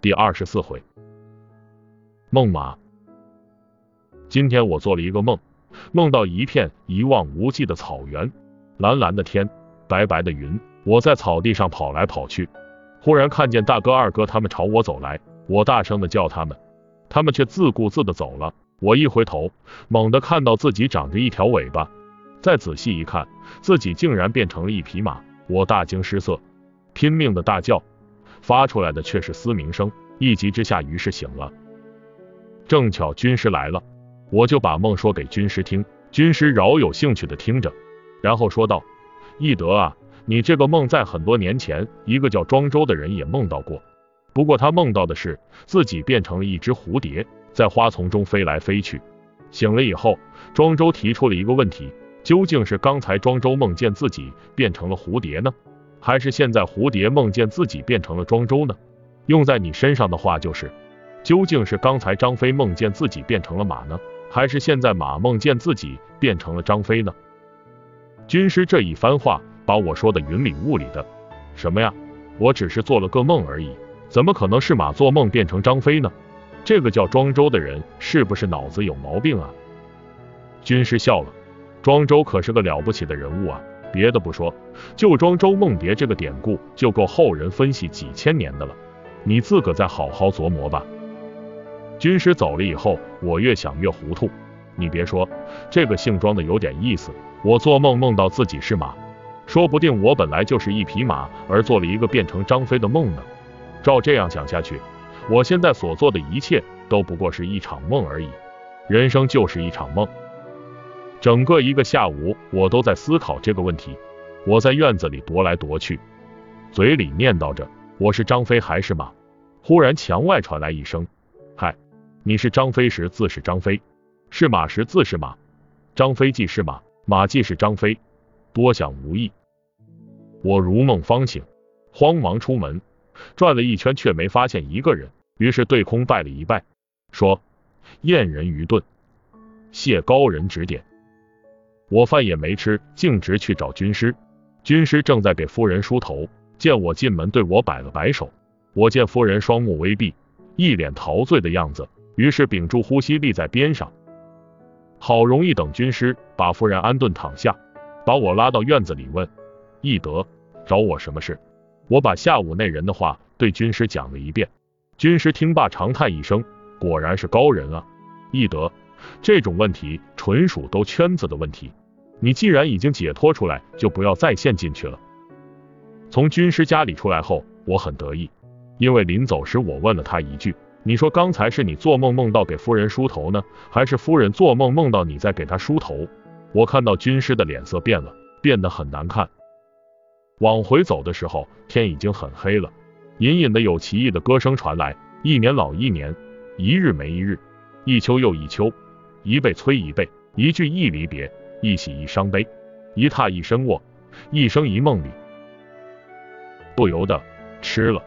第二十四回，梦马。今天我做了一个梦，梦到一片一望无际的草原，蓝蓝的天，白白的云。我在草地上跑来跑去，忽然看见大哥、二哥他们朝我走来，我大声的叫他们，他们却自顾自的走了。我一回头，猛地看到自己长着一条尾巴，再仔细一看，自己竟然变成了一匹马。我大惊失色，拼命的大叫。发出来的却是嘶鸣声，一急之下，于是醒了。正巧军师来了，我就把梦说给军师听。军师饶有兴趣的听着，然后说道：“翼德啊，你这个梦在很多年前，一个叫庄周的人也梦到过。不过他梦到的是自己变成了一只蝴蝶，在花丛中飞来飞去。醒了以后，庄周提出了一个问题：究竟是刚才庄周梦见自己变成了蝴蝶呢？”还是现在蝴蝶梦见自己变成了庄周呢？用在你身上的话就是，究竟是刚才张飞梦见自己变成了马呢，还是现在马梦见自己变成了张飞呢？军师这一番话把我说的云里雾里的。什么呀？我只是做了个梦而已，怎么可能是马做梦变成张飞呢？这个叫庄周的人是不是脑子有毛病啊？军师笑了，庄周可是个了不起的人物啊。别的不说，就庄周梦蝶这个典故就够后人分析几千年的了。你自个再好好琢磨吧。军师走了以后，我越想越糊涂。你别说，这个姓庄的有点意思。我做梦梦到自己是马，说不定我本来就是一匹马，而做了一个变成张飞的梦呢。照这样想下去，我现在所做的一切都不过是一场梦而已。人生就是一场梦。整个一个下午，我都在思考这个问题。我在院子里踱来踱去，嘴里念叨着：“我是张飞还是马？”忽然墙外传来一声：“嗨，你是张飞时自是张飞，是马时自是马。张飞即是马，马既是张飞。多想无益。”我如梦方醒，慌忙出门，转了一圈却没发现一个人，于是对空拜了一拜，说：“燕人愚钝，谢高人指点。”我饭也没吃，径直去找军师。军师正在给夫人梳头，见我进门，对我摆了摆手。我见夫人双目微闭，一脸陶醉的样子，于是屏住呼吸立在边上。好容易等军师把夫人安顿躺下，把我拉到院子里问：“翼德，找我什么事？”我把下午那人的话对军师讲了一遍。军师听罢长叹一声：“果然是高人啊，翼德。”这种问题纯属兜圈子的问题，你既然已经解脱出来，就不要再陷进去了。从军师家里出来后，我很得意，因为临走时我问了他一句：“你说刚才是你做梦梦到给夫人梳头呢，还是夫人做梦梦到你在给她梳头？”我看到军师的脸色变了，变得很难看。往回走的时候，天已经很黑了，隐隐的有奇异的歌声传来：一年老一年，一日没一日，一秋又一秋。一辈催一辈，一句一离别，一喜一伤悲，一榻一身卧，一生一梦里，不由得吃了。